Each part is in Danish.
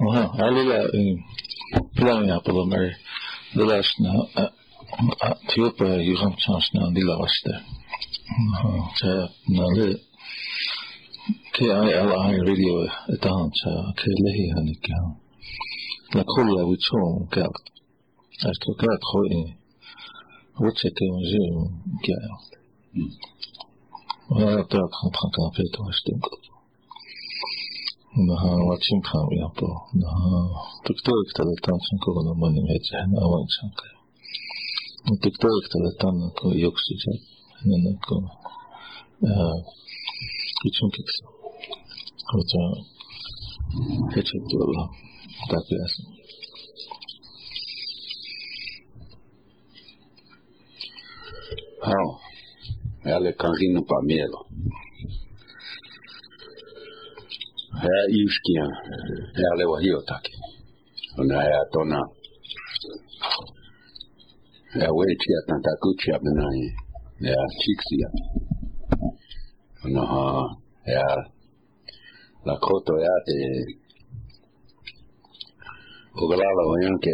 Wow, halleluja. Plamjapalomari. Delašna, Tiopa Juham Chanshna Nilavaste. Nale, KILI radio etancha, KLEHI Hanikya. La kolla vichon kalt. Erto kalt hoi. Voce ke mzim kalt. Voilà, peut-être qu'on prend un peu de temps, je t'aime. 那金卡维亚波，那特克特克特的当成各个的门里面在那晚上开，那特克特克特的当那个有时在那那个呃，一种特色，或者黑车多了，大概是。好，ale Karina pamięta. hän yskiä, hän levo hiotakin. On hän tona, hän veitsi, että tämä kutsia minä, ja siksi, no ja la koto ja te ugalala vayan ke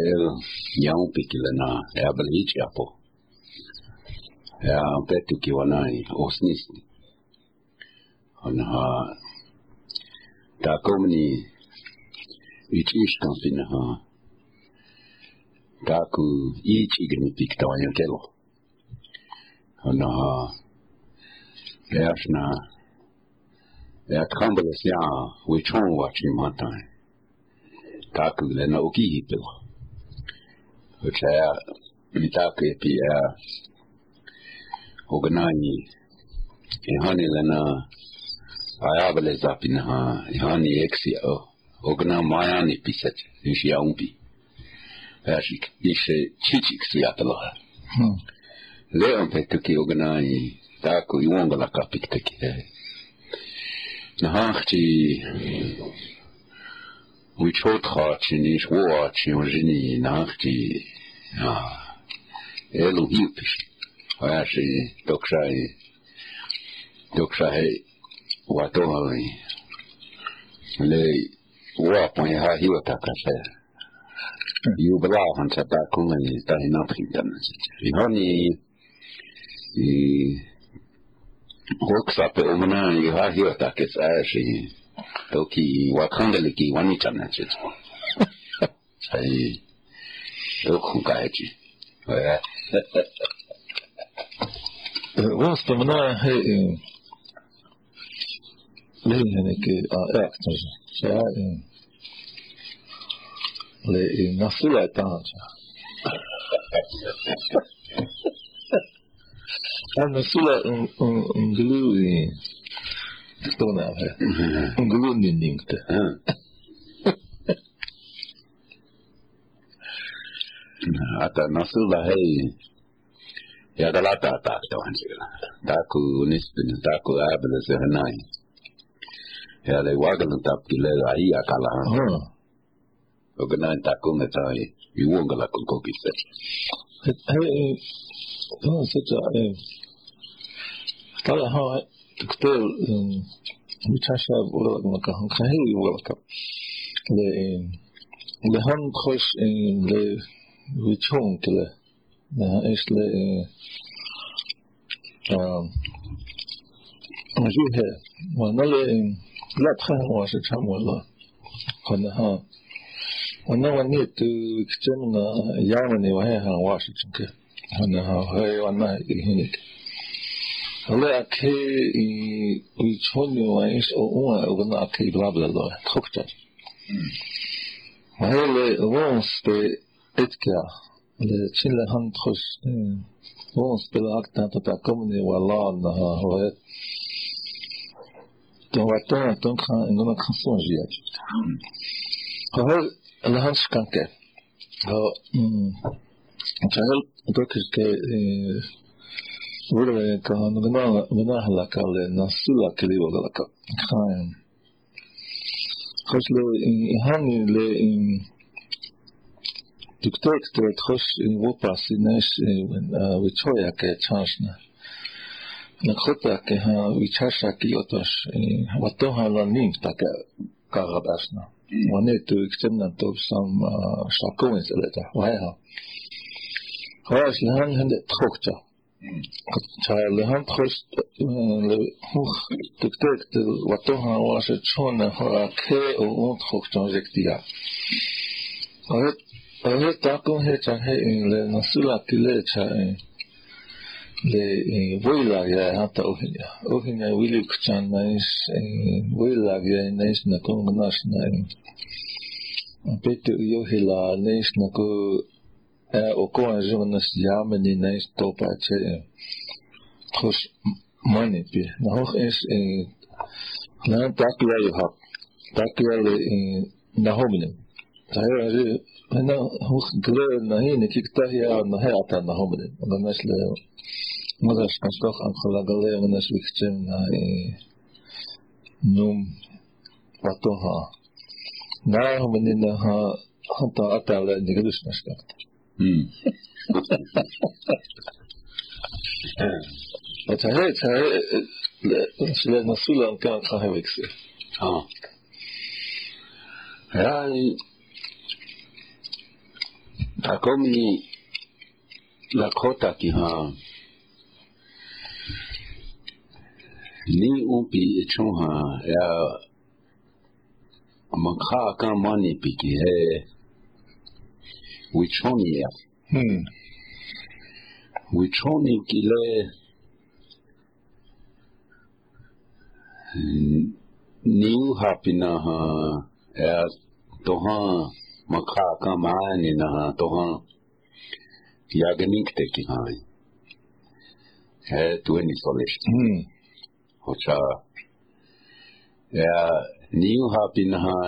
yaun pikilena ya belich apo ya petu kiwanai osnis ona Takomni yutishtansinaha taku ichigni piktawanyakelo. Hanaha Yashna Yakambalasya Wichon Wachimatan Taku Lena Okihipila. Which I mitake pia ugnani ihani e lena Ajabile zapin, हाँ यहाँ एक सी ogna majani pisać, niż ja umbi. Jasik, niż cicik sujataloha. Hmm. Leon te tuki ogna i taku i wongala kapik teki. Na no hachci wichot hachi niż woachi ojini na no hachci elu hiupish. Hayashi doksha i doksha hei watoa wenye le wapon ya hiyo takase yubra han sapa kunga ni ta ina printa na yoni i hoksa pe umna ya hiyo takesa shi toki wakanda liki wani chana chitu sai yokungaji Well, вспоминая Lényenek, a saját, le, na születáncsa. Hát na szület, un glúi, tonálhe, un glúni ningte. Ata na szülehei, ja, de látálták tansira. Tákú, nisztini, tákú ábelező, hogy nájt. Ta ku abla se hanai ya le wagalan tap ki le ai akala o gana ta ku me ta i wonga la ku ko ki se he no se ta e tala ha doktor mi chasha wala ma ka han khai wala ka le le han khosh le wi chong kle na es le um je he Platforma seçamıyorlar. Ondan Ondan var niyet kitabına yağmını var ya var çünkü. Ondan ha hay ona ilhinik. Allah akı uçonu var iş o ona ona akı bla bla bla. Çokça. Hele vons de etkiya. Le çinle han hoş. Vons de aktan tutakumni vallahi ha. תורתו אינו נכנסו אג'יאד. אבל להר שקנקה. Terwijl dat is worden kan benagelakal nasula keliwa galaka. Gaan. Gosh lo in hani le in dokter het gosh in wopas in is in wichoya ke chansna. Хотак вичашакиоташ ватогаланим така карабашна. Ванету иксемнан топсам шакоинселета. Ваял. Хаш лан хенде тхокта. Чайлхан тхост хух тектект ватоха ваше чона хаке он тхокта жектия. Арет арет тако хеча хе инле насула тиле чае. de vuela ya hasta ojina ojina willy kuchan nais vuela ya nais na kong nas na peto yo hila nais na ko o ko en zo nas yamani nais topa che tros mani pi na hoch es en na tak ya yo hab tak le na homine da yo ze na hoch gre na hin ikta ya na hata na homine na nas le możesz השגחה ולגלה ונשליכתם נום בתוהה. נער מנינה התעת על נגדוש נשכחת. ותראה, תראה, שנסו לאנקן חיים וקסי. הכל מלקחותה כי ה... Ni upi chunha eh, ya makha ka mani piki he eh, wichoni ya. Hmm. Wichoni kile niu hapina ha eh, ya toha makha ka mani na ha toha yagnik teki hai. He tueni solishti. Hmm. Hoca. Ja, nu har Binha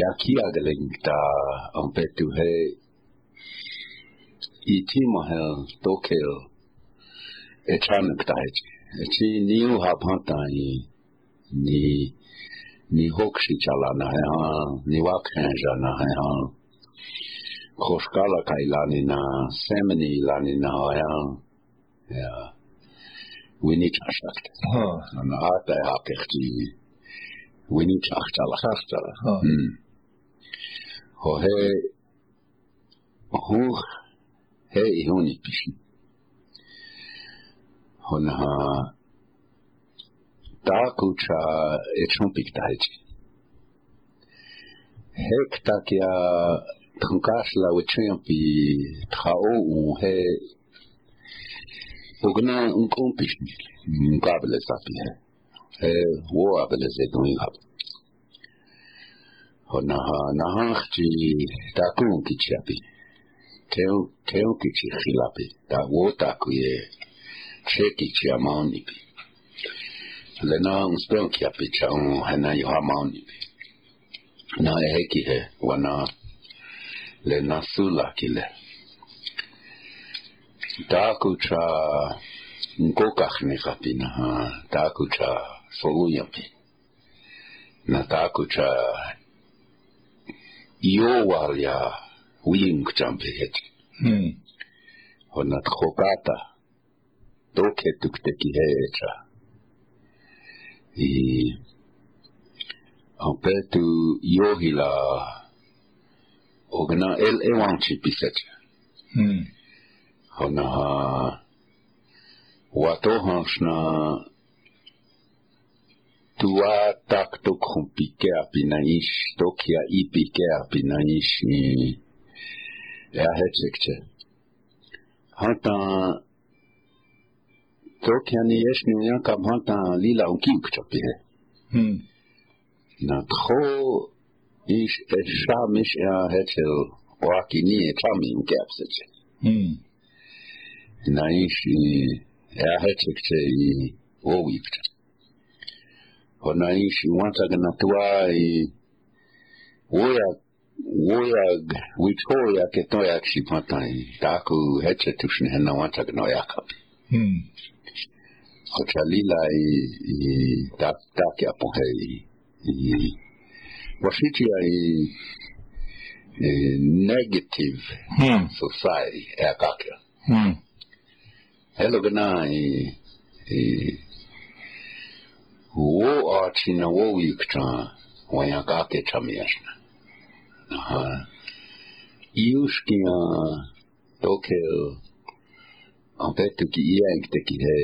Yakiageling da om du har i timer dokel et andet dig. Ti nu har panta i ni ni hokshi chalana ha ni wakhanjana ha khoshkala kailani na semani lani na ya yeah. Winnicott. ನನ್ನ ಆಟ ಹಾಕಿರ್ತೀವಿ ವಿನಿಟ್ ಹಾಕ್ತಾರ ಹಾಕ್ತಾರ ಹೊಹೆ ಹೂ ಹೇ ಇವನಿ ಪಿಶಿ ಹೊನಹ ತಾಕುಚ ಎಚುಂಪಿಕ್ ತಾಯ್ಚಿ hek takia tankash la wechempi trao un he Ogna nkompi nkabele sapia. Eh wo abele zetun yap. Ona ha na ha ti takun kichapi. Teo teo kichi khilapi. Da wo takuye cheki chi amani. Le na un spon ki api cha un hana yo amani. Na eheki he wana le nasula kile. Tākuchā nkokahnika pina, tākuchā soluya pina. Na tākuchā iowalya uyinkcham piheti. Hmm. Honat hokata doketukteki hecha. I ampetu yohila ogna el ewanchi pisacha. Hmm. הנהר, ותוהשנה tua takto kumpike apinaish, tokia ipike apinaish ni ehecekçe. Hatta tokia ni yeşni uyan kab hatta lila unki ukçapire. Hmm. Na tro iş eşamiş ehecel, oakini eçami unkepsece. Hmm. Wananchi yahechektei wowipta wananchi watagnatwai woyag woyag witoyak etoyak sipatai taku hechetushnehenna watagnoyakapi hmm. ochalilai takiapohei wasitiai negative hmm. society eakakia. Hello gana eh, i i wo archina wo yikcha wanya chamiyashna. Aha. Ha. Iuskia en fait petty ki te ki he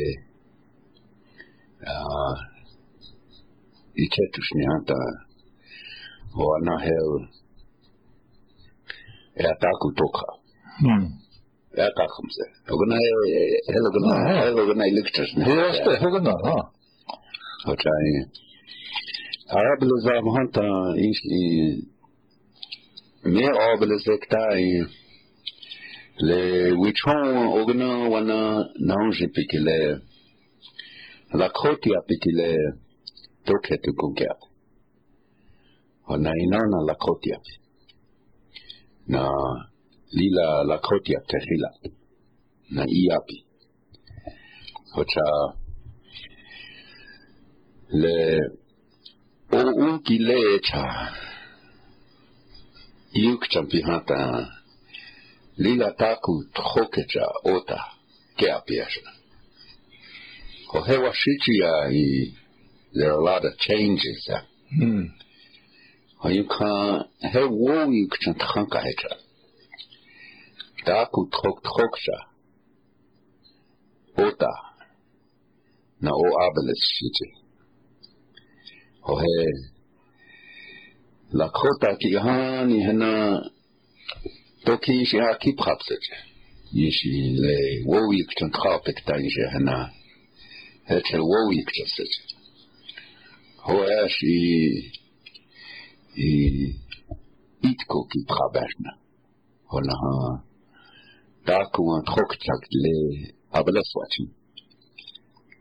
ah, uh, itsetus ni hanta hoana hel ea taku toka Hmm. ಯಾಕಾಕಂಸೆ ಹಗನ ಹೇಳಗನ ಹೇಳಗನ ಇಲೆಕ್ಟ್ರಿಷನ್ ಅಷ್ಟೇ ಹಗನ ಹೊಟ್ಟಾಯಿ ಆಬಲ ಜಾಮಂತ ಇಸ್ ಈ ಮೇ ಆಬಲ ಸೆಕ್ಟಾಯಿ le wichon ogna wana nanje pikile la khoti apikile tokhe tu kunkya wana inana la khoti api na li la, la kotja te hila na iapi. hocha le o unki leecha iukchan pihata lila taku tjokecha ota ke apiasha. Ho hewa shichia i there are a lot of changes. Yeah. Hmm. Ho yuka he wo iukchan tjanka hecha. Taku trok trok cha ota. Na o abeles shichi hohe lakota ki hani hana toki shi ha ki prapse yishi le wowik tan trapek tan je hana hetel wowik jaset ho ashi i itko ki prabashna hola ha ದಾಕು ಖೋಕ್ಚಾಗ್ಲೆ ಅಬಲ ಸ್ವಾಚಿನ್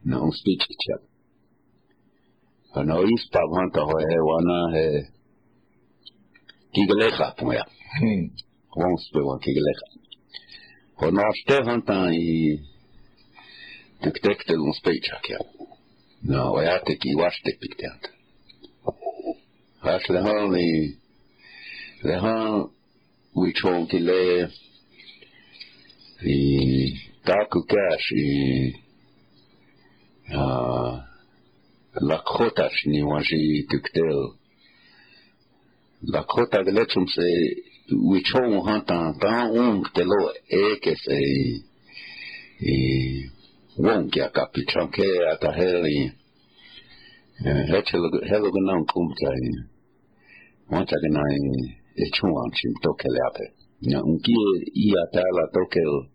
ನಾವು ಸ್ಪೀಚ್ ಇಚ್ಛಾ ನಾವು ಈಸ್ ಪಾವಂತ ಹೋಯ ವಾನ ಹೇ ಕಿಗಲೇಖ ಪುಯ ವಂಸ್ ಪೆ ವಾ ಕಿಗಲೇಖ ಹೊನಾಷ್ಟೆ ಹಂತ ಈ ತುಕ್ಟೆಕ್ಟೆ ಲುನ್ ಸ್ಪೀಚ್ ಹಾಕ್ಯಾ ನಾವು ಯಾತೆ ಕಿ ವಾಷ್ಟೆ ಪಿಕ್ತೆ ಅಂತ Ach, lehan, lehan, wichon, kile, lehan, e Dark Cash e uh, Lakhotash ni wanji tuktel. Lakhotag lechum se wichon hantan tan ung telo eke se e wong ya kapi chanke ata heli helo ganan kumta e wanta ganan e chuan e, e chim tokele ape. Na unkie ia tala tokel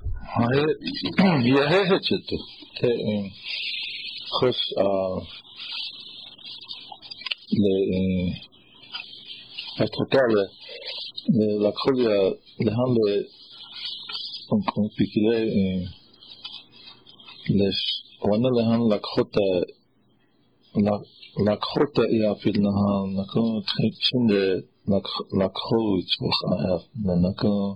هاي يا هيتوت خوش اه له اترتره له كرله اون اون بيكره داش وانا له حملك جته و له له كرته يا فيل نان نكر تشنه نكر من نكو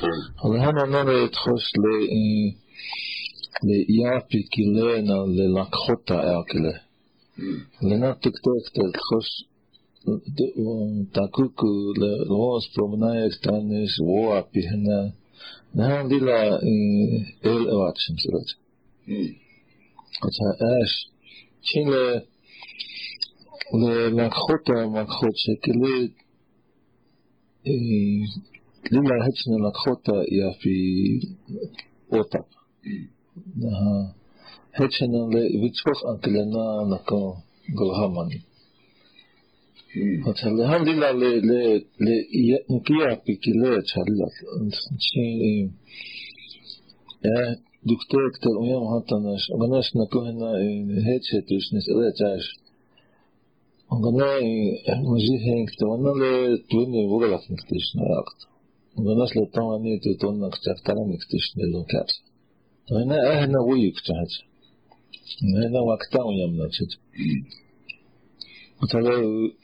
ta kunas na le we chon in lich ha ta kun as na hi na lila ele on chunas na akes na vanas na tokia vanas na kisami nes ake vanas na ta kun ake khukta hi was אבל הנה נראה את חוש ליאפי כילנה ללקחותה היה כלה. לנה תקתק את חוש תקוקו לרוס פרומנאי קטניס וואפי הנה. נהן לילה אל אוהד שם סרט. את האש. שין ללקחותה lilla hetsnellat ja fi otap. Aha. Hetsenen le vitskos antelena nako golhamani. Hatsa le han lilla le le le nkia pikile tsalilla. Sin ja duktek tel uyam hatanas. Ganas nakohena hetset usnes eletash. Ongana muzihenk to anale twini vugalaknik tishna yakt. Ganas le tamani tu tonnak chaktaramik tisne lo kaps. Ina ehna wuyuk chahaj. Ina wakta uyam na chit. مثلا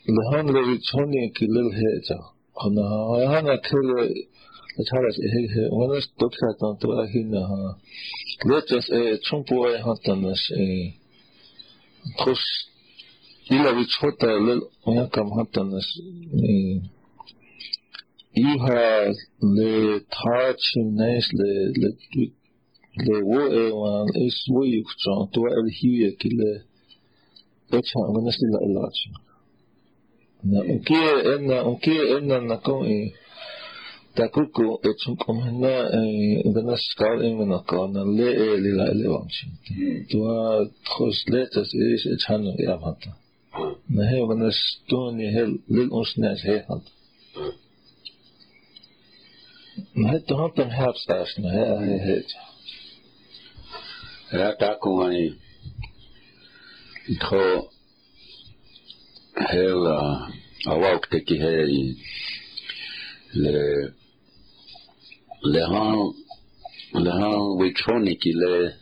لهان لو تشوني كلل هيجا أنا هانا كل تعرف إيه وانا دكتور تنتبه هنا ها لتس إيه تشوفوا إيه هاتناش إيه تخش إلا بتشوفتا لل ويا كم هاتناش إيه you have le tachnes le le le wo ewan is wo yukchon to el hiye ki le echa ganas la elach na uki enna uki enna na kon e takuku echun kon na ganas kal en na kon le le la le vamshin to khos letas is echanu yamata na he ganas toni hel lil unsnas hat Nej, Dompton Herbsteißen, her er jeg Ja, der kunne man tro hela her i? Le le han le han wichoniki le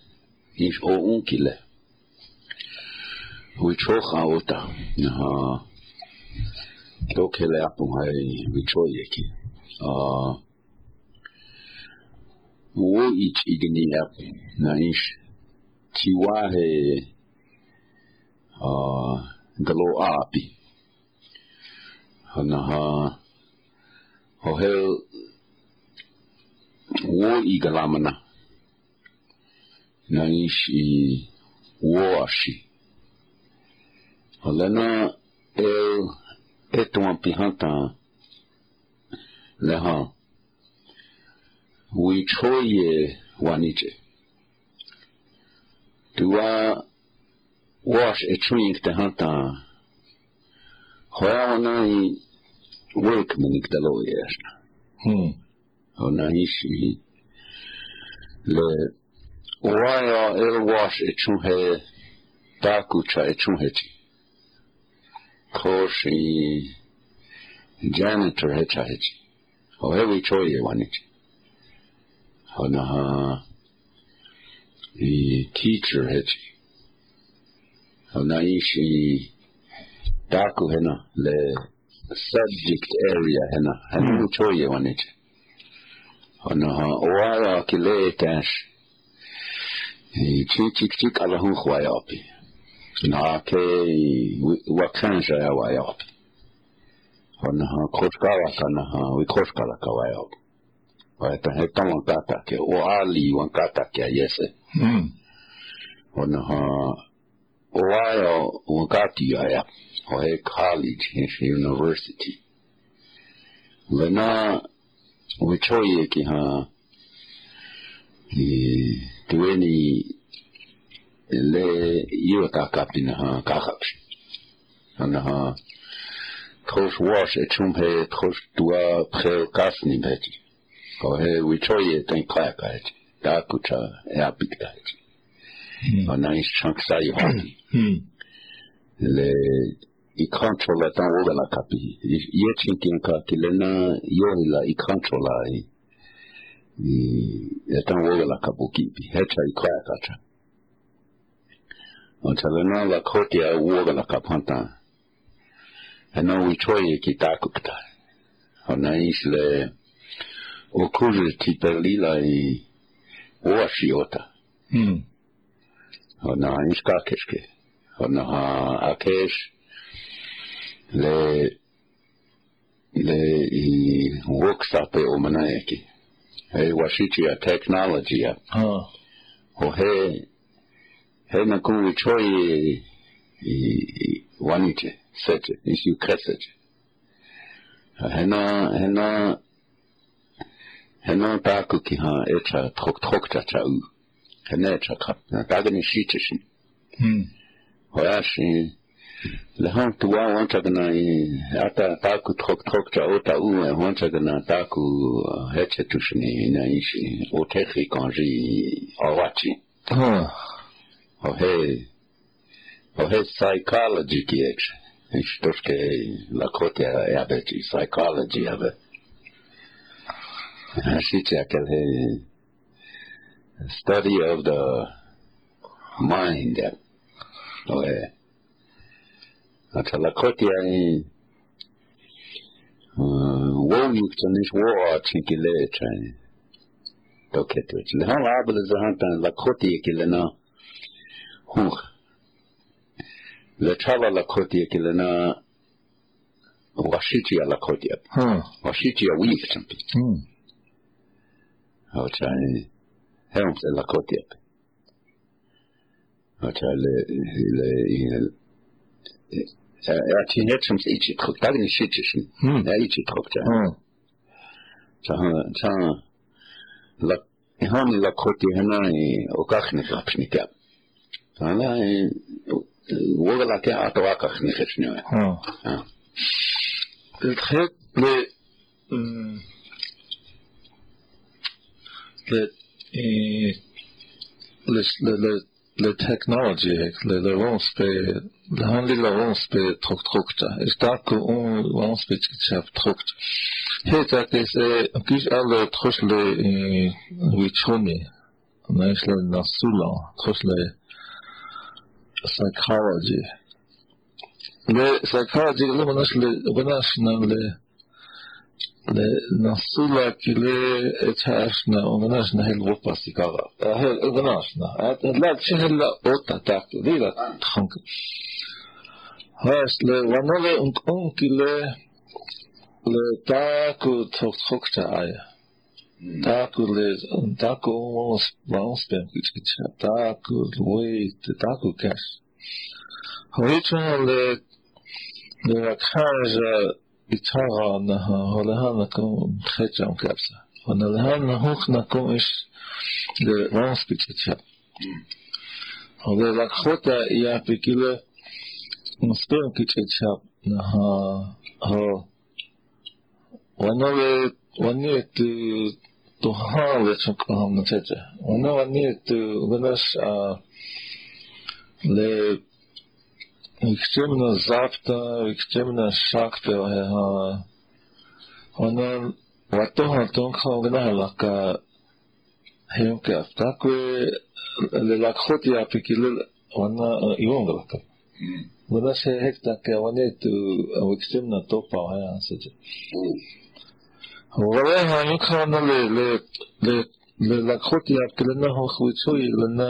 ish o unkile wichocha ota ha tokele apun hei wichoyeki ah uh, وإج إجنياب نعيش تيواه آه دلو آبي أنها وهل وإج لامنا نعيش واشي ولنا إل إتوان بيهانتا لها wichoye wanije tuwa wash echuink tehanta hoya wanai work minik daloye ashna hmm onaishi le Oraya elwash echuhe takucha echuheti. Koshi janitor hechaheti. Hoevi choye wanichi. Hanaha, the teacher Hechi. Hanaishi Daku Hena, the subject area Hena, Hanu hmm. Choye Wanichi. Hanaha Oara Kile Tash. Chik Chik Chik Alahun Hwayapi. Nake Wakansha Wayapi. Hanaha Koshkara Kanaha, we Koshkara Kawayapi. Поэтому там он катаке, у Али он катаке есть. Он Ohio он катия я, Ohio College University. Вена учоє ки ха и туени le iwa ka kapi na ha ka kapi. Ana ha, trosh wash e chumhe, trosh dua pre kasni beti. Ove Victoria tem klaja kajeći, takuća, japit kajeći. Ona iz čak saju hati. Le, i kontrola tam uvela kapi. Ječin tim kati, le na jorila i kontrola i i tam uvela kapu kipi. Heća i klaja kača. Oca le na lakotija uvela kapanta. Ena Victoria ki takukta. Ona iz le... okružiti perlila i Washingtona. Mm. Ona iskakeške. Ona akeš le le i workshope omanajeki. He washichia technology. Oh. O he he na kuvi čoji i, i i vaniče, seče, nisi ukreseče. Hena, hena, hena baku ki ha echa trok trok ta cha u hena echa kap na daga ni shi ta shi hoya shi le han tuwa wanta gana ata taku trok trok cha o ta u wanta gana taku echa tu shi ni na shi o te khi kanji Oh. Oh he Oh he psychology ki echa Isto que la cote é a psychology, é she checked the study of the mind. فاللاكوت يعني warning to this war articulate يعني توكيتوش لها العابل زهانتا لاكوت يكلنا هوخ لتشالا لاكوت يكلنا واشيتيا لاكوت يب واشيتيا ويك something. Hmm. Na washichi lakoti Ha. washichi a week champi Hmm. o chai hem se lakoti o chai le le ja tinhet som ichi trok dag ni shitchen Hmm. ja cha la han la koti hana i o kachne kapshni kap ana i woga la ke ato akachne khshne et le, le, le technologie, l'avance pe, handel l'avance pe trok trokta. Es tak un avance pe chaf trokt. He tak es kish al trosle wichoni. Nesle nasula, trosle psychology. Le psychology le nasle le לנסו להקילי את האשנה, ומנשנה הלבו פסיקרה, ומנשנה, הדלת שהלה אותה תקת, דילה תחונקה. Heißt, le Wanole und Onkele, le Taku Tokta Eier. Taku le, und Taku uns, bei uns beim Kitschkitscha, Taku, Wait, Taku Cash. Heute le, le Kaja, يترعنها ولهانكم خجم كبسة ونلهان هوخنكم إش لرانس بتتشا ולקחותה היא הפקילה מספרים קיצ'ת שם. ونويت ونيت تهاوت شكلهم نتيجة ونويت ونش ل ekstremna zapta, ekstremna shakta है हाँ ona watoha tonka ognahalaka heunkeafta kwe lelakхот япикилел она ионгалака вона се хектаке ванету экстремна топа хая саджа вала ханюкана ле ле ле лелакхот япкилена хохуцуи лена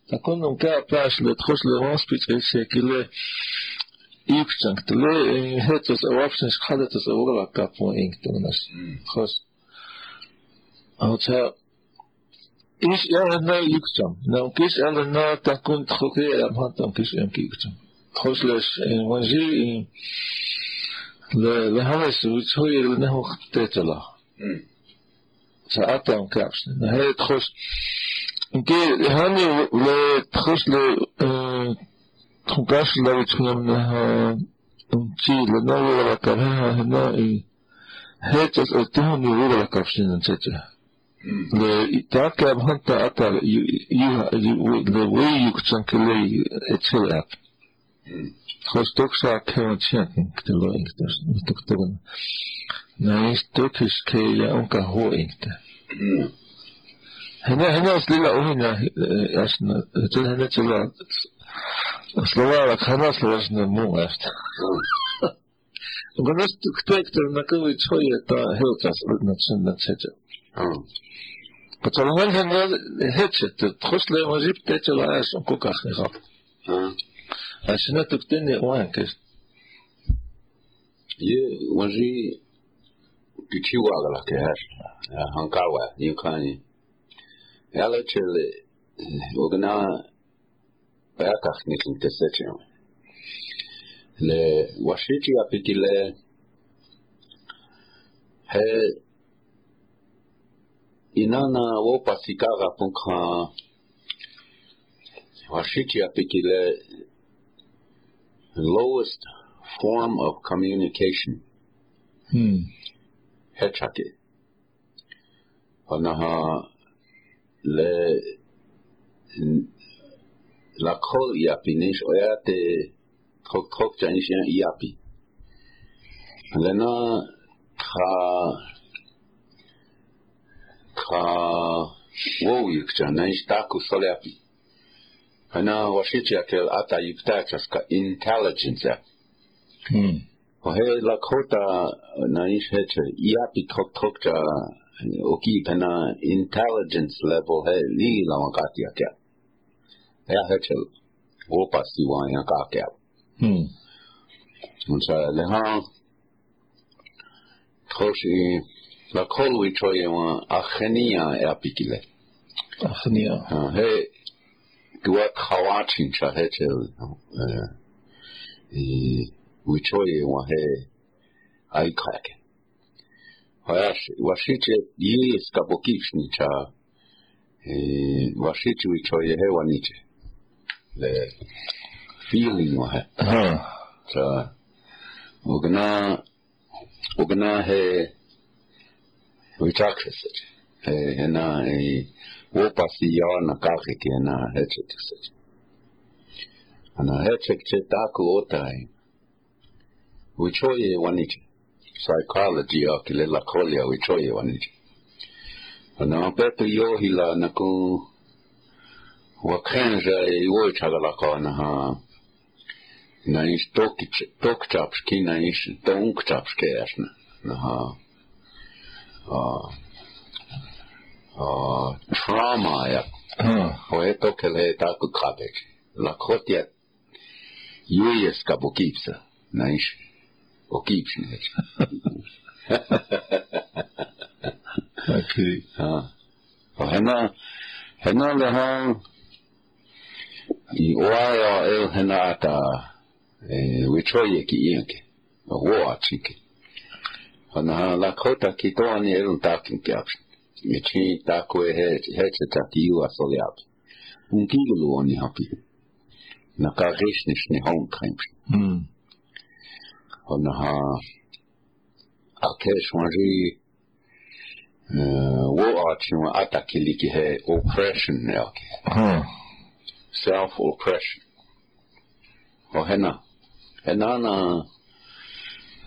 законном как пошли отхож ли он спичек секиле იფჩანკ ლე ჰეტოს ვაფშენს ხადათოს ურა კაფო ინქტუნას ხოს აუცა ის ერნა იფჩამ ნაუკის ერნა დაკუნ თხოქე ამანტამ კის ემკიფჩამ ხოსლეს ვანჟი ლე ლაჰეს უცოი ერნა ხტეტლა ცა ატამ კაფშნ ჰეთ ხოს un kiet shon ko kach nera ta kun un kap pas le tkhos le ron spit e se kile ikchank le hetos a options khadatos a la kap po ink to nas khos Auta is er na yukcham. Nou kis هنا هنا أصلي آه، هنا أشنا تن هنا تلا أصلا لك هنا أصلا أشنا مو أفت قلنا كتير كتير نقوي شوية تا هيلت أصلا نتشن نتشجع آه. فتلمن هنا هتشت تخش لي مجيب تتشل عاش كوكا خنيخا أشنا آه. تكتني وين كش يه وجي كيكيو على لك هاش هنكاوا يمكاني हालत של אורגנה היה כך נקלטסת שם. לוושיקי הפיתילה איננה או פסיקרה פונקה וושיקי הפיתילה lowest form of communication. Hmm. Hechake. Anaha le, לקחו יאפי, ניש אוית חוק חוק צ'ניש יאפי. לנה תחה תחה וויק צ'ניש תקו סולאפי. הנה ושיצ'י הקל עתה יפתק שסקה אינטליג'נציה. והיא לקחו את נאיש הצ'ה יאפי חוק חוק צ'ניש ukiipana intelligence level hai niillä on kaikkia käy. Ja hetsel opasti vaan ja kaikkia. Hmm. Mutta se lehan tosi la kolui choyewa achenia epikile. Achenia. He dua kawachin cha hetsel eh i uchoyewa he aikake. yeye sikapokishni cha e, washichi wichoye hewa niche le feeling wahe cha ugna ugna he wichakseseche he na e, wo pasiya na kake ke na hecheteseche ana hechek che taku otai wichoye waniche psychologia kile la kolya we uh, choye waniji na petu yohila na ku wakhenja e wochaga la kona ha na is tokchapski na is tonkchapski asna na ha uh, uh, trauma ja hoe hmm. tokele taku kabek la kotia yuyes kabukipsa na is okipsne Okay. ha o hena hena le ha i oaya e hena ata e wichoye ki yake o wo atike hana la kota ki to ani e un takin kaps e chi ta ko e he he te ta ki u asoliap un kilo ani hapi na ka rishnish ni hon krimps Hmm. hana ha उनखां आखेशवां जी वो आथियूं आटाकी लिखी है oppression self oppression और है ना है ना ना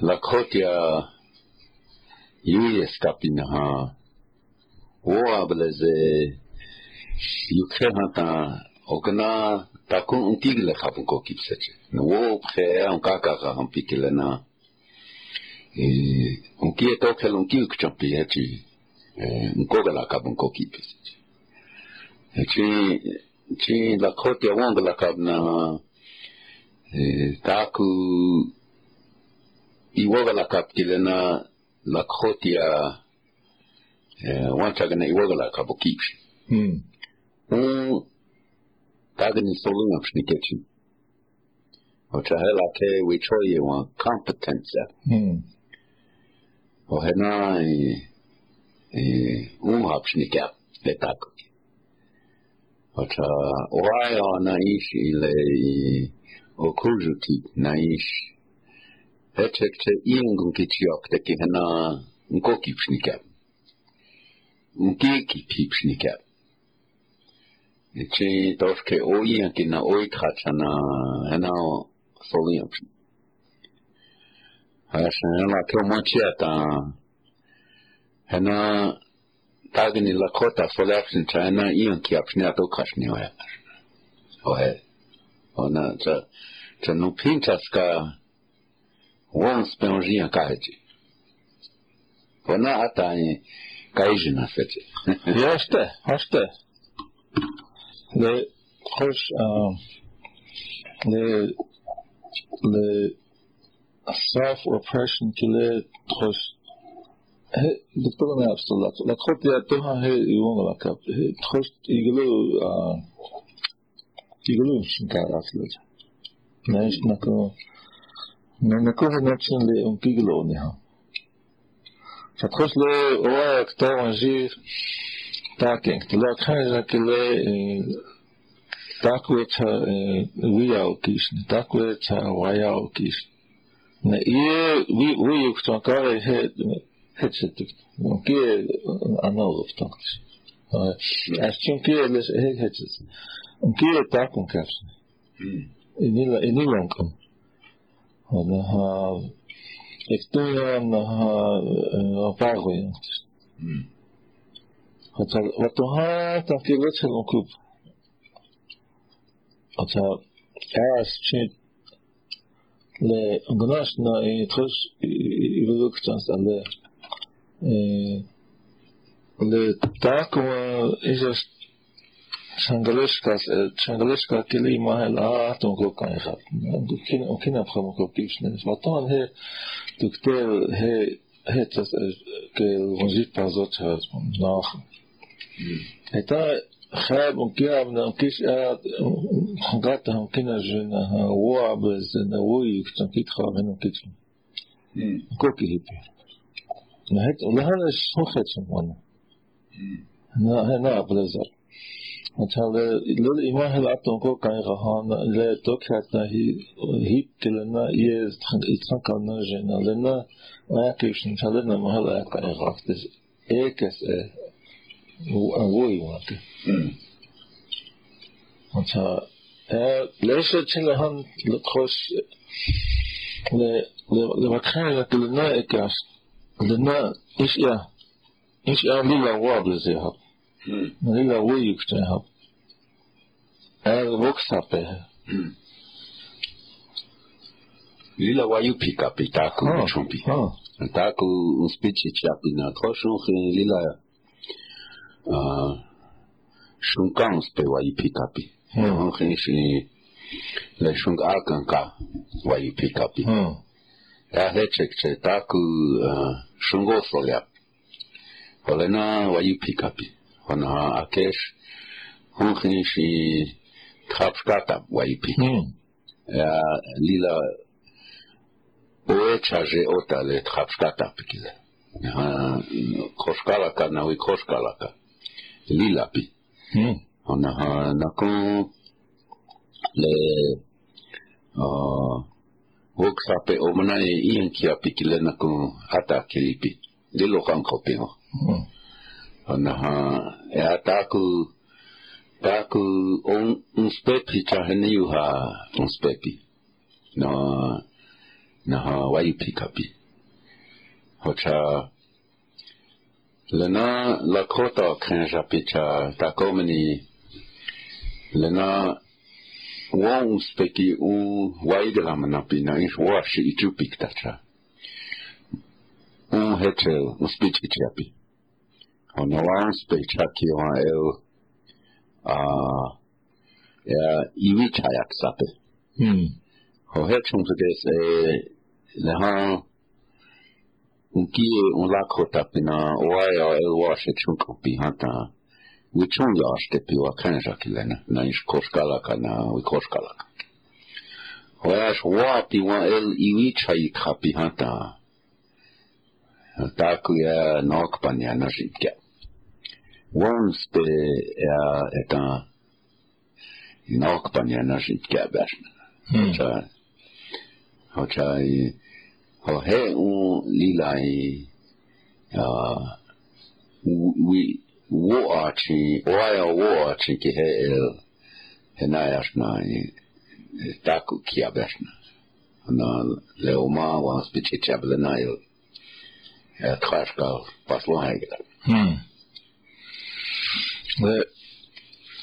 लखोतिया ये स्टापी नहा वो आबले से युखे हाथा ओकना tako ontieg lekhaven ko kipsatje na wo khe on ka ka ha on pikela na e on ki et ok on ki uk champi e hati e, on ko gala ka bon ko kipsatje hati chi la khote wong la ka na e, e taku i wo gala ka pikela na la khote ya e wan chagana i wo gala ka bo kipsatje mm Pagan solution. Ochahela we troye one competence. Hmm. Ohena e, e, umhapsnika letak. Ocha oaia naish ile okurzuti naish. Etekte ingukitiok tekihena nkokipsnika. Nkekipsnika. Значи, товке ој, ки на ој кача на една фолија. Аз една кромачијата, една тагни лакота фолјапшнича, една ијанки апшнија токашни оја. Оје. Она, ча, ча ну пинчаска, вон спенжија кајчи. Она атање, кајжи на свече. Јаште, аште. Ča ča no pinčaska on spenžija kaječi. Ona ata je kajžina sveće. Jeste, jeste. Le, hoş, uh, the, le, self oppression kile tros he diktor na abstalla la khot ya to ha he yung la kap he tros iglo uh iglo shinka asla na is talking. Лакхайна киле таквеца виял кишн, таквеца ваял кишн. И вы их тонкали хетсетик. Ке аналов тонкс. Аз чем ке лес хетсет. Ке такун капсн. Инила инилонкам. Однаха. Ектуя на паргуянтис. Mm. والطهارة في غسل الركوب أتا عاس شيء لغناشنا يتخش يبدوك تانس على لتاكوا إذا شنغلشكا شنغلشكا كلي ما هي لا تنقل كان يخاف كين كين أبخا مكو كيفش نفس ما طبعا هي دكتور هي هي تس كي الغنزيت بازوت هاز ناخر هيتا خاب انكيا من انكيش اد غاتا انكينا جنا هو بز نوي كتن كيت خاب هنا كيت كوكي هيبي نهت ولهنا شخت شموانا نا هنا بلزر مثلا للإمام العطن كو كان غهان لا توكات هي هيب كلنا يز يتخنقنا جنا لنا ما كيفش نتلنا ما هلا كان غاكتس ايكس إيه uafhængighed. Altså, jeg læser til, at han kross לבקר את לנה אקס, לנה איש יא, איש יא לילה וואב לזהב, לילה וויוק זהב, אל ווקסאפה. Lila wayu pika pitaku chumpi. Taku uspichi chapi na koshun lila шункан успевай пикапи. Он хиниши ле шункаканка вай пикапи. Я хечекче так шунгосоля. Олена вай пикапи. Она акеш он хиниши трапшката вай пикапи. Я лила ოეჩაჟე ოტალე თხაფშკატაპიკიზე. აა ქოშკალაკა ნავი ქოშკალაკა. აა l'île à pied. Mm. On a un accord, les, euh, woksape o mana e ian ki api ki lena ko hata kilipi de lo kan ko pino ana ha e hmm. ata ku ta ku on inspekti cha hene yu ha inspekti na na ha wai pikapi hocha lena la krota krenja picha ta komeni lena wong speki u waigram na pina ish washi itu piktacha un hetel un spichi chapi ona wong specha ki wa el a ya iwi chayak sape. Hmm. Ho hetel un tudes e lehan unkie un lakhotapina oaia eluase na is wakanxakilana naish koxkalakana wikoxkalaka Hoyash wati wa el iwicha ikhapihata takuya nokpanya nashitya Wonste ya eta nokpanya nashitya bashna. Hmm. Hogyha, hogyha he un lilai a we wo a chi oia wo a chi ki he el he na yasna i taku ki abesna Ana leo ma wa spichi chabla na il e trashka paslo hmm. Le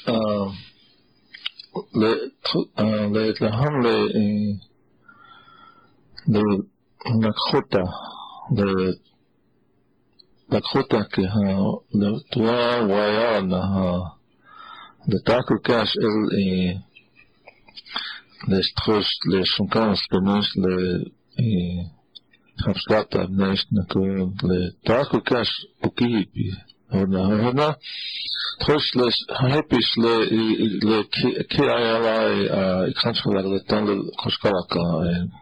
uh le le le ham le le Lakota, the Lakota, the Tua Wayan, the Takukash is y les trus les sunkans penos le y e, hapskata nes na kuyon le Takukash ukihipi ona ona trus les hapis le e, le ki ayala i kanskala le tan Koskaraka, koskalaka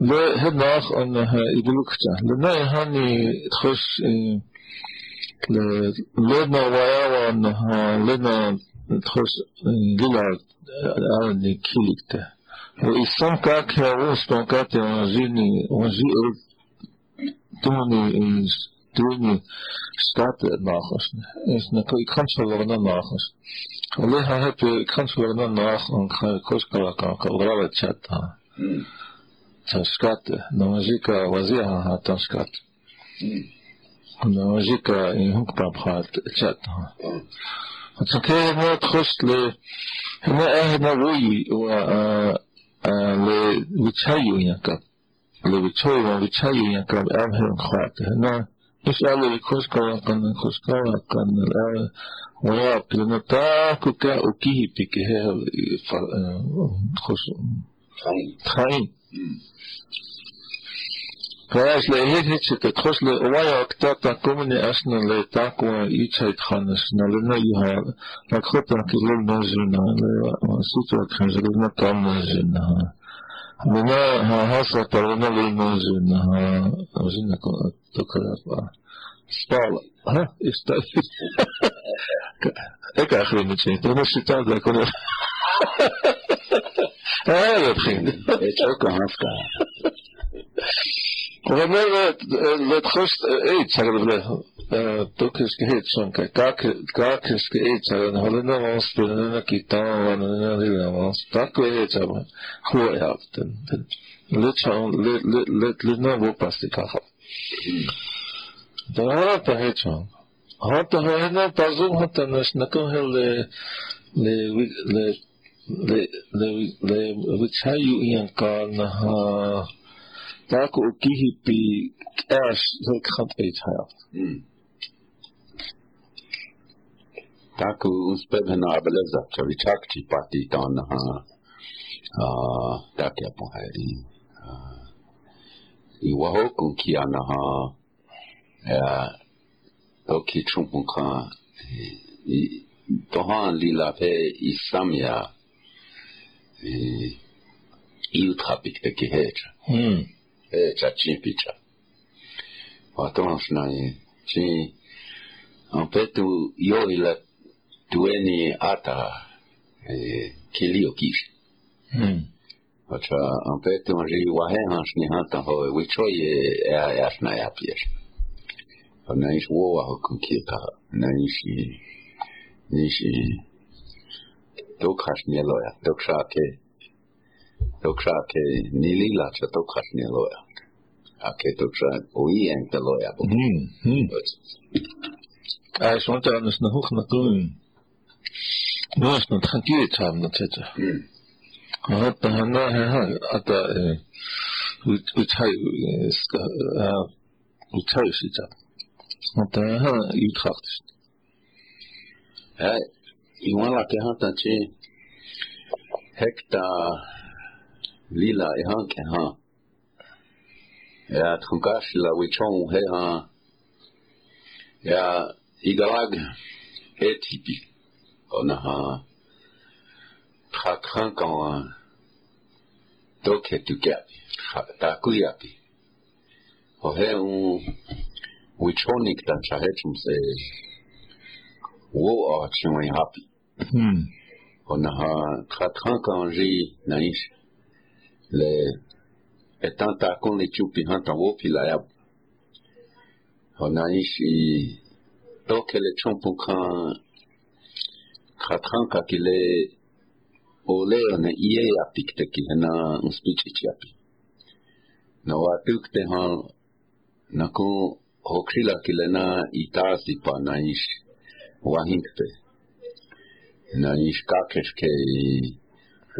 להמח האידולוקציה. לנאי הני תחוש in ויארון, לדמה תחוש לילארד, ארני קיליקטה. ואיסם כך הרוס פרקת רזיני, רזיאל, תמוני איז. Toen staat het nagels. Is een kansverwarne nagels. Alleen heb je kansverwarne nagels en kan je koskala kan kan chat. Tanskata, não agika إن هم كتاب agika inhuk ها chatha. فكيف تخش ل هنا أهل نبوي و ل وتشيو ينكب ل وتشيو وتشيو ينكب هم خات هنا إيش قال لي كوسكا وكان كوسكا وكان الآن ويا بلنا تا كوكا أكيه بكه خص خاين Prijsle hitje te kosle oya ktata komne asna le takwa ichait khanas na le na iha la khotan ki le na zuna le sutra khan zuna kam na zuna mena ha hasa tarana le na zuna ha zuna ko to kalapa stala ha? Ista eka akhri nichi to na shita da kono Toch is geheet zo'n kijk, kak is geheet, zeggen we. Hadden we ons spelen, en kitaan, en en lila ons. Tak we eet, zeggen we. Hoe je hebt. Lid zo'n, lid, lid, lid, lid, nou, wat past die kachel. Darata hechon. Hata hoena tazum hata nas nakon hel le le le le le de, de, le levuchayu Taku ukihipi ash zulkhant eichayat. Taku uspevena abeleza chavichakchi pati tanaha takya pohari. Iwahoku kianaha toki chumpunka tohan lila pe isamya iutapik hecha hmm. hecha chimpicha watons nai chi ampetu yo ila tueni ata e, kilio kish. Hmm. Ocha ampetu nri wahen hans ni hanta e wichoi e, e a asna ya pies Naish wowa ho kunkita naishi naishi cha dokhash nieloya ake doksha oi en teloya bo Hmm, hmm. Ai, sunt anders na hoch na tun. Nos na tranquil haben na tete. Hat da hana ha ata utai ska utai sita. Daar ha Utrecht is. Iwan la ke han tan che hekta li la e han ke han. Ya tronkash la wichon he han. Ya igarag e tipi. Ona ha trakran kan doke tukapi. Takuyapi. O he un wichonik tan chahechum se wo a chimwe happy. Hmm. On onaha khatran kanji naish le etanta kon le chupi hanta wopi la yab onaish oh, i toke le chompu kan khatran ka kile ole one iye apik te ki hena uspichi chiapi na watuk te han na kon hokrila kile na itasi pa naish wahinkte na niš kakeške i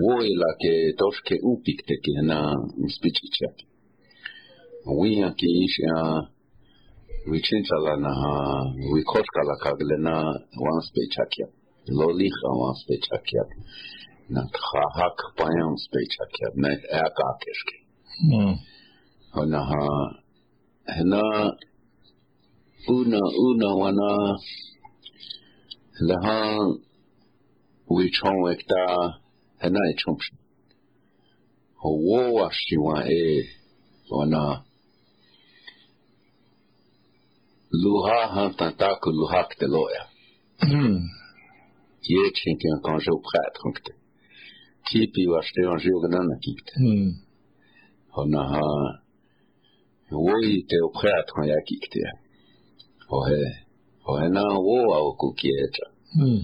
vojlake, toške upikteke na spičića. Uvijan ki išja vičinčala na vikoškala kagle na van spičakja. Loliha van spičakja. Na tchahak pajam spičakja. Ne, e kakeške. Mm. Na ha, na una una wana lahan Huichon está henai chomp. Hawo ashiwa e wana luha han tantako luha kteloya. Ye chinkin quand je prêtre onkte. Kipi washte an jurganan kikte. Hona ha woi te o prêtre an yakikte. Ohe. Ohe na wo au kukieta. Hmm.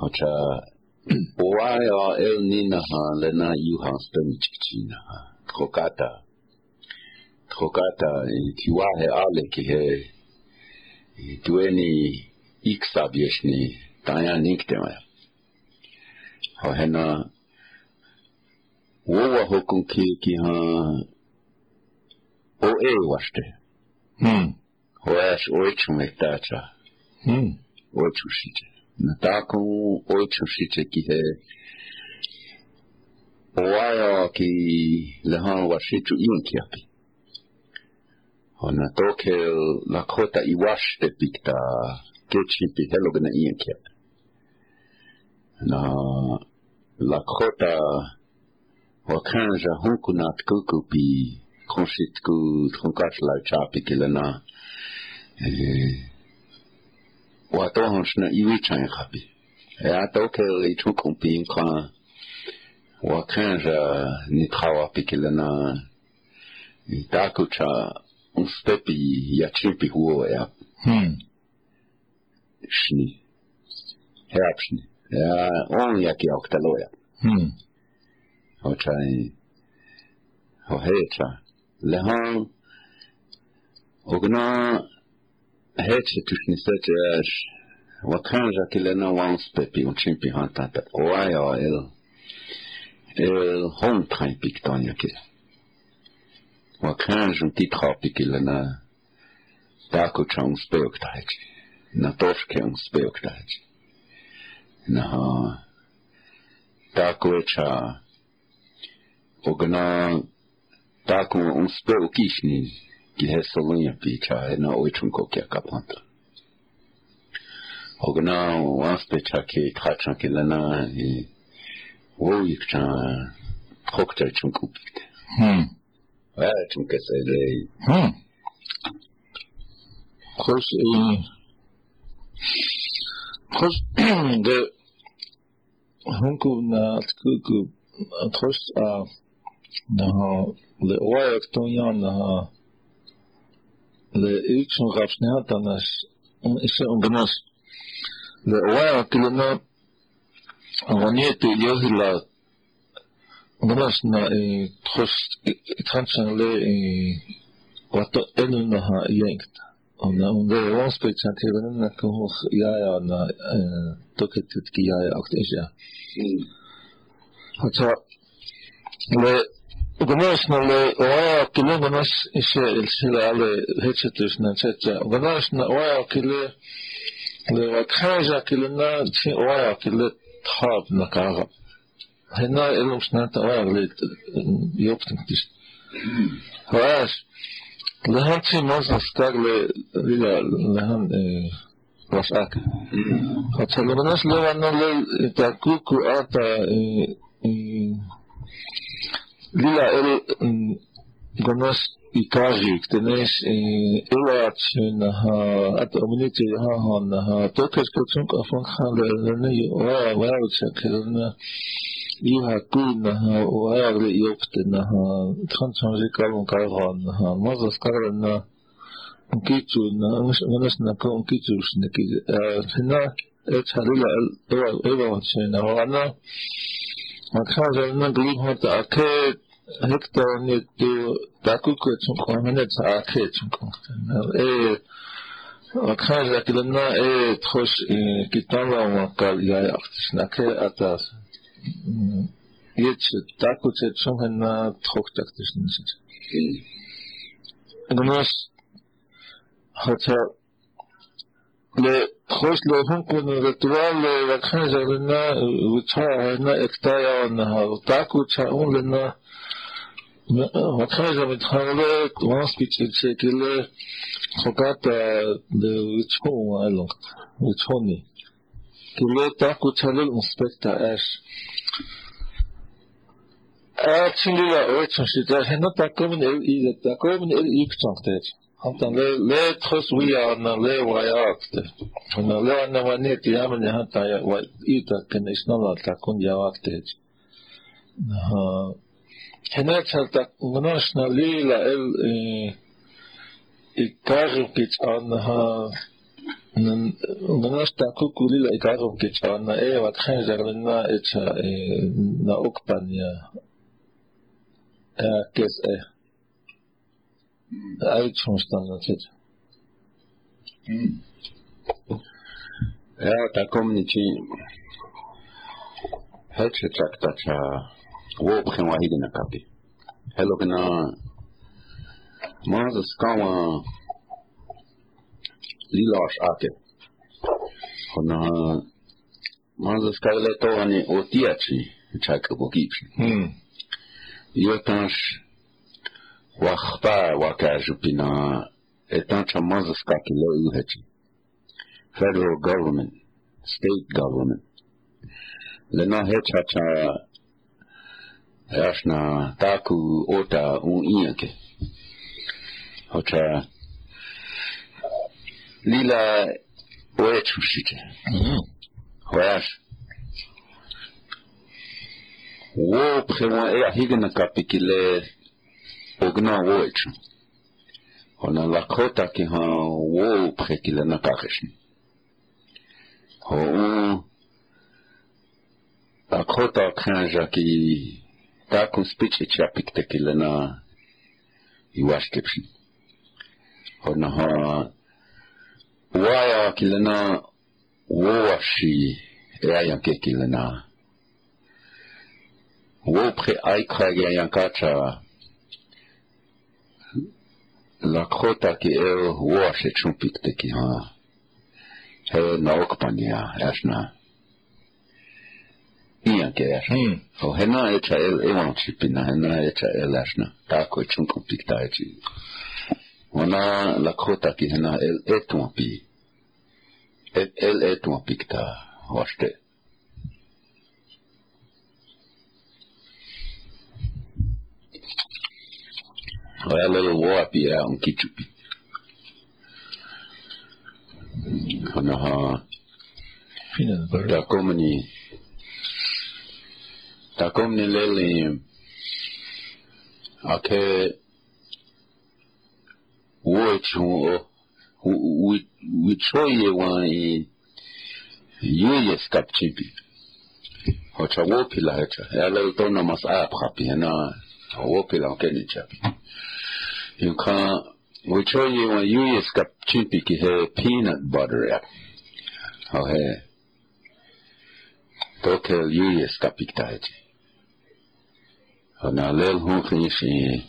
Ocha Oaya el nina ha lena yuhan stemichina ha trokata trokata kiwa he ale ki he tueni iksa bieshni taya nikte ma ho hena wowa hokun ki ki ha o e washte. Mm. ho ash oichu mektacha Mm. taką oitsusitseki he oaea ki lehan wa shichu wasitsu inkiapi. Hona tokel lakota iwaste pikta kechi kechipi helogna inkiapi. Na la kota wa kanja hunku wakanja hunkunat kukupi konshitku trunkatla chapi kilena. Eh, watohon shna iwi chan khabi ya toke i chukun pin kan wakanja ni trawa pikilena ni takucha un stepi ya chipi huo ya shni ya on chai o hecha lehan ogna hecha tushni secha wakanja kilena wan stepi un chimpi hantata oaya el el hon train piktonia ke wakanja un titra pikilena Tako chang speok taji. Na toshke un speok taji. Na ha. Tako echa. Ogana. Tako un speok ishni. Kihesalun yapacağım na oiçun ko kya kapanta. Ogna once pe çake kaçan kilana e o yıkçan kokta chun kupit. Hmm. Ve çun kesele. Hmm. Kurs e kurs de hunku na tkuku kurs a na le oyak tonyan na le ikshon gafsne hatanas ise unganas le oya kilona awaniete yohila unganas na eh khosh ithanchan le eh wato enu na ha yankta Ona onda one speech at even na ko ja ja na toket het ki ja ja acht is ja. Ganas na le Gnosnale oaakile manas isel sila ale hetsetysna tsetja. Gnosna oaakile le vakhaja kile na tsi oaakile tab na kaga. Hena elumsna ta oaakile yoktin tis. Hoas lehan tsi mazna stagle lila lehan rasak. Hatsalemanas levan le takuku ata lila el danas עיקרי, כדנש אלא צ'ן את אמנית ההון, התוקף קצון כפונך לרני אוהר וארצה כדנה איהא קוין אוהר ליופתן, תכן צ'נזי קלון קרחון, מוזס קרן קיצון, מנס נקום קיצוש נקיד, פנה את הלילה אל אוהר אוהר צ'ן ההונה, מתחזר נגלים התה עקד kichu na ganas na ko kichu shne ki na et halila ewa ewa na wa na Makhaja na gli hota ake Hector ni tu taku ko chum ko mene ta ake chum ko. E wakhaja kilana e thosh kitala wa kal ya yaktis na ke atas. Jetzt taku che chum na thok taktis nisit. Gnos hata le خوش لو هم كن رتوال وكان جرنا وچا هنا اكتايا ونها وتاكو تشاون لنا Макхайза Митхале, Туманский Чечекиле, Хоката, Вичху, Айло, Вичхуни. Киле так учалил инспекта Эш. Эчилила очень считает, хена таком не идет, таком не икчанктет. Хантан ле ле тхос вия на ле ваякте. На ле на ванет ямен ханта я ва ита кенешнала такун явактет. Ага. هناك هل مناشنا ليلة التعرف كيتش عنها مناش تاكوكو ليلة التعرف كيتش عنها ايه واتخنجر لنا اتشا نا اوكبانيا كيس ايه ايت فمشتانا تيتش Ja, da kommen die Hölsche sagt, dass er وہ option wahid na kapi hello kana mas skawa lilash ake kana mas skawle to ani otiachi chak bokich hm yotash wakhta wakajupina etancha mas skakile uhachi federal government state government. Lena hechacha rašna taku ota u injake. Hoća lila ojeću šite. Hojaš. Wo prema ea higna kapikile ogna ojeću. Ona lakota ki ha wo prekile na kakešni. Ho u lakota krenja ki Tá konspitsitsiapik tequilena iuaskepsin. Honaha waya kilena woashi eayan kekilena. Wopre aikrage eayan kacha la krota ki eo woashe chumpik teki ha. He naokpania, ashna. ilyenkélyesnek. Hmm. Ha na echa él, hemos chipina, na echa élesna. Tako egy csunkon piktájcsi. Ona lakhota ki hena el etuapi. El etuapikta. Vaste. Ela eu vou apiar um kichupi. Ona ha. Finan. Da komeni. takom ni leliyim ake woch oh, wichoye wan i yuye skapchibi hocha wopila hocha yala utona mas apkapi na wopila okeni chapi yuka wichoye wan yuye skapchibi ki he peanut butter ya ho he tokel yuye skapiktaji kap iktaji. Oh na lel hun finishi.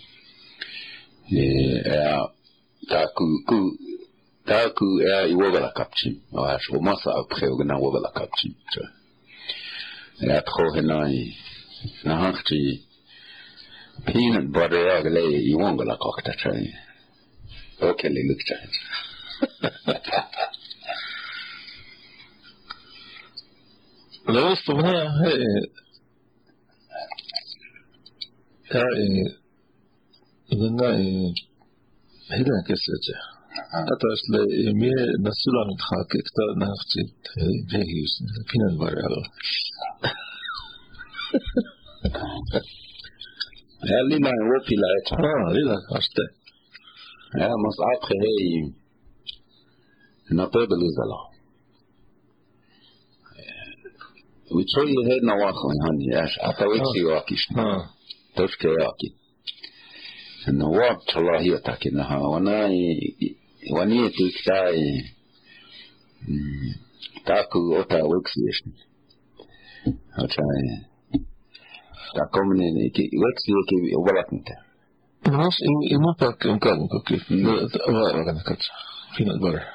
E ya taku ku taku ya iwoga la kapchim. Oh ash wo masa apre ogna woga la kapchim. Ya tro he na i na hakchi peanut butter ya gale iwonga la kokta chai. Okay, le look chai. لو استغنى يا Venna e hidden kesete. Ata esle mi nasulan khakit ta naqtit vehius pinan varal. هل ما هو في العتق؟ آه للا أشتى. آه مصعب خيري نطيب الزلا. وتشوي هاد نواخن هني أش أتويتشي واكيش. آه. ترك ياقي انه وابت الله يتاك انها وناي ونيتي كتاي تاكو اوتا وكسيش اوتاي تاكو من وكسيكي وبلات انت بالعكس ما تاك امكانك كيف ما كانت فينا البارح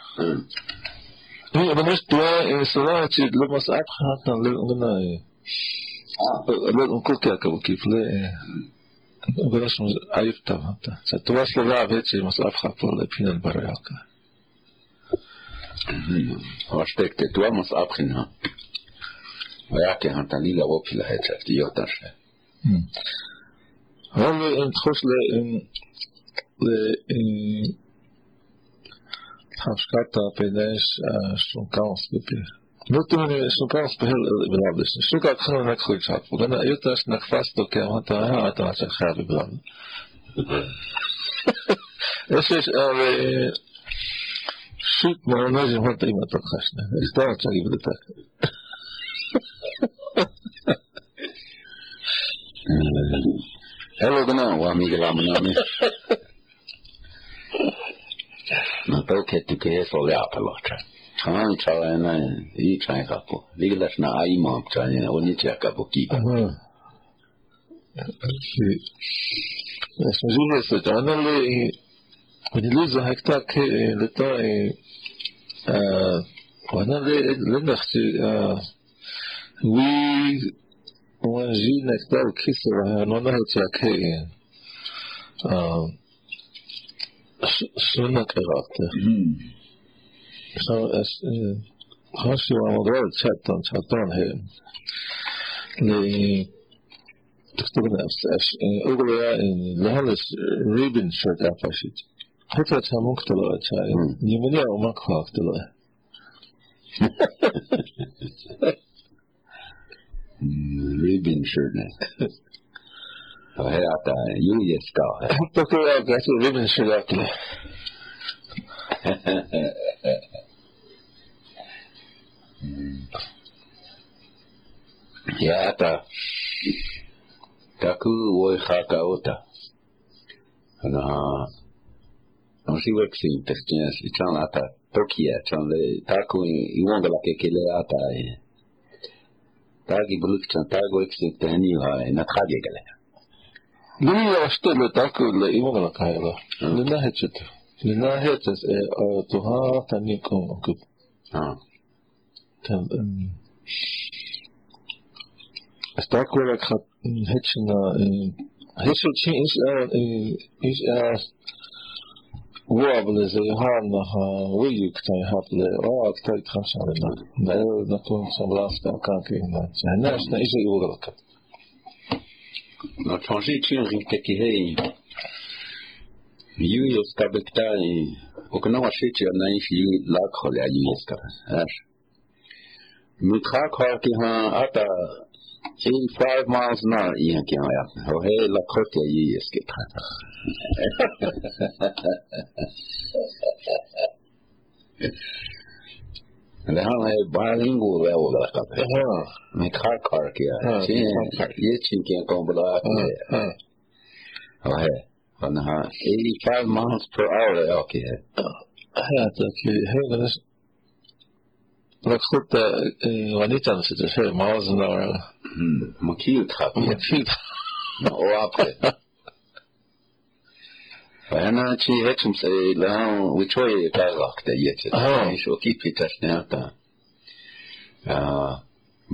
هي بنشتوا صلاة لما ساعات خاطر لنا колку јака во кипле Обрашам Ајф Тавата. За това слова вече има славха по-лепинен баројака. Аспект е това му с Абхина. Вајаке хантанила опила е цефти јоташе. Раме им тхошле им le in Hamskata pedais sun kaos bepir. Nu tu mani sunkans behel bilablis. Sukat khana nak khoy chat. Gana yutas nak fast to ke hata ha ata sa khabi bilab. ايش ايش شيت ما نجم حتى ما تخشنا. استوى تجيب لتك. Hello gana wa mi gala mana mi. Na to ke tu ke so le apa छाण छड़ाईंदा आहिनि हीअ छांहि खां पोइ रीलस न आई मां छाणे उन खां पोइ की सजूने सजानले ונילוזה הייתה כלתה wana lennachti wi wanji nektar kisra nona hatya kein sunna karakter so es, eh, hasonlóan a dróid chattan chattan he le tuxtugnast es uglea lehalis ribin shirt apashit hata tamuktala chay nimenia umakhaktala ribin shirt hayata yuyeska hatta kura gasu ribin shirt יאתה, תקו וויכה כאותה. Użyłek się intestynus i czan ata tokia, czan taku i wonga la kekele ata. E. Tagi bruk czan tagu eksik tehniwa e, na tchadzie gale. Lumi no ja štelo tako le imam e na kaj la. Ne nahećete. Ne nahećete, a to ha ta nikom okup. Ah. لك خط هجنا هجت شيء إيش إيش وابل زي هانا ها ويك تاي هابل راك تاي تخمس علينا لا نكون سبلاس كان كينا ناس نايش يقول لك no changi chin rin te ki hei yu yo skabekta i okna wa shi chi na ish yu Mikhailkovkin ata in five miles an hour ihan kiaja. Ohe la kotia jiiski. Det här är bilingual level där uppe. Jaha. Med karkarkia. Jättekinkiga kombolar. Ohe. Han har 85 miles per hour ökning. Här är det högre Nakskupta वनिचंद से जैसे माओज नारा मकील था मकील था oape. Pa ena, či rečem se, da v čoj je kazak, da je če znaš, o ki pitaš ne ta.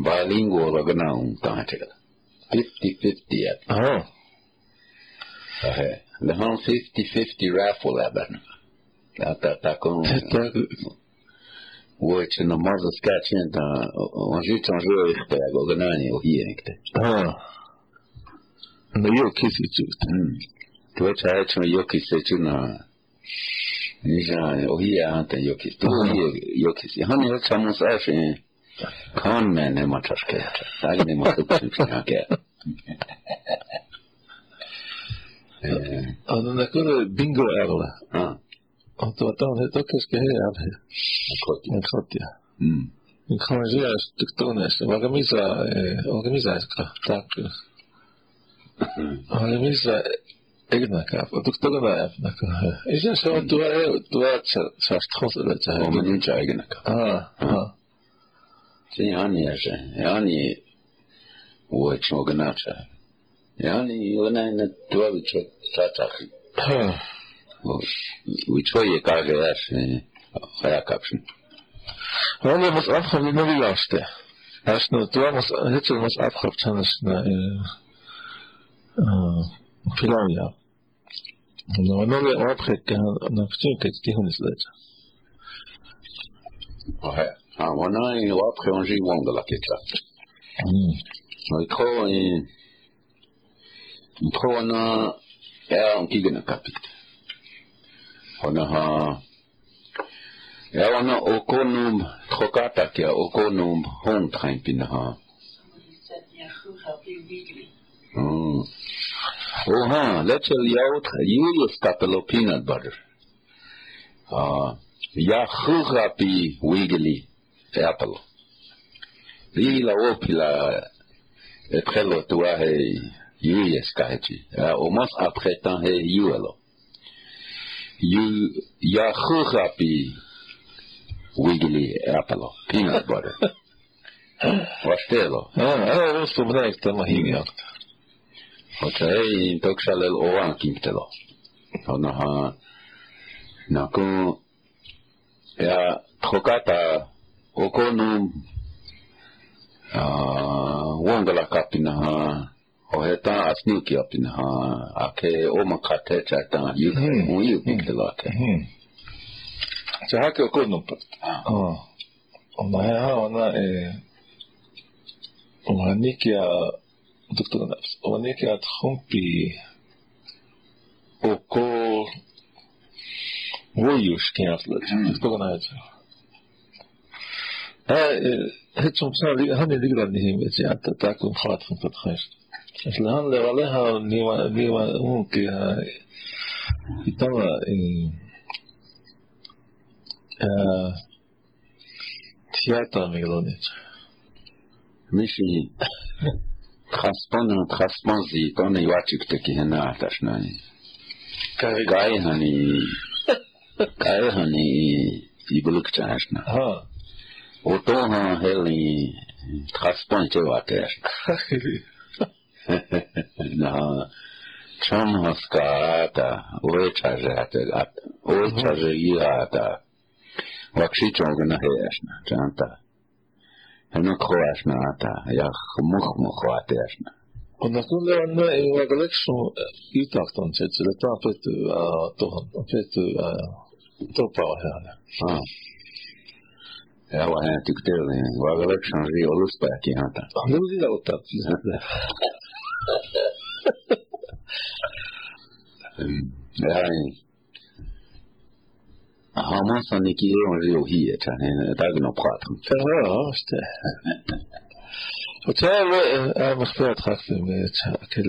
Bilingual lagna um ta čega. 50-50 raffle leben. Da that. on jeu ik te go ganani o hier ik te. اه انه يو كيسي جوت Tu weet hij het van Joki se tu na. Ni ja o hier aan te Joki. Tu hier Joki. Han het samen sa fe. Kan men ne ma taske. Dag ne ma tup tup ja ke. Eh, انا نقول بينجو اغلى ah, totuuttoonetokeski heave Nkotia Nkomesuastuktunes vagamisa vagamisa tak vagamisa egnakaa tuktogonaajapnaka isen se on tuva tuvatsa saastkhoselaja omaninja egnaka se janiase jani uotsmognacha jani yonainet tuavitsot satakhi Yani ona na tua bi cha cha cha. Ah. We try ye ka ga ya se. Ya kapshin. Wala mas afkhaf li nabi laste. Asna tua mas hitsa mas afkhaf chanasna eh Filania. No, no le après que na ptin que ti hunis le. Ouais. Ah, wana i wa preonji wonga la ketla. No i tro i tro na honaha ja ona okonum trokatakia okonum hontrainpinaha. Mm. Oha, lechel jaut julius tapelo e peanut butter. Ah, uh, ja chugapi wigeli apple. Lila opila etrelo tua he julius e kahechi. Omos apretan he juelo. you ya geografie Wiggly Apple peanut butter. Vastelo. Ah, ah, stum näistä mä hingiak. Mutta ei intokselle ovan kimtelo. Onaha naku ja hokata okonum ah, wongala kapinaha ohe tā asni ki ha ake o makate cha tā yuke muyu pike lake cha hake o kono pata ah. o mai ha ona e o hani ki a doktor nafs o hani ki a tchumpi o ko woyush ki aflet doktor الآن لغلها لي ممكن ترى театра мигдонит. Миши тхаспон тхаспон зи тони вачик таки хена аташнани. Кай хани кай хани иблук чашна. Ха. Ото ха хели тхаспон чеватеш. Хахили no, 천호스가다 오해차제하다가 오해차제이하다 wakšičongna heješna čanta no khoashna ata ya khmukh mukhateshna ונתנו לרגלקשנו איתקטון, שצלתה פת פת טופה האלה. אה. Ja vaan hän tykkää, vaan olen sanonut, että ei ollut pääkiä. Hän oli sitä ottaa. Åt att har man sån ikke on jo hier, der er noget prat om. Ja, just det. Och det är jag måste jag träffa med till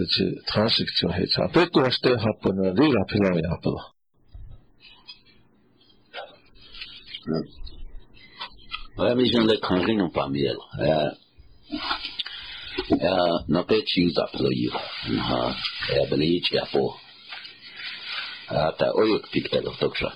till. Det du har ställt her på den lilla pilar jag Hvad er vi sådan lidt kanske om på. Ja. na pechi za flo yu ha e belich gafo ata oyuk pikta do toksha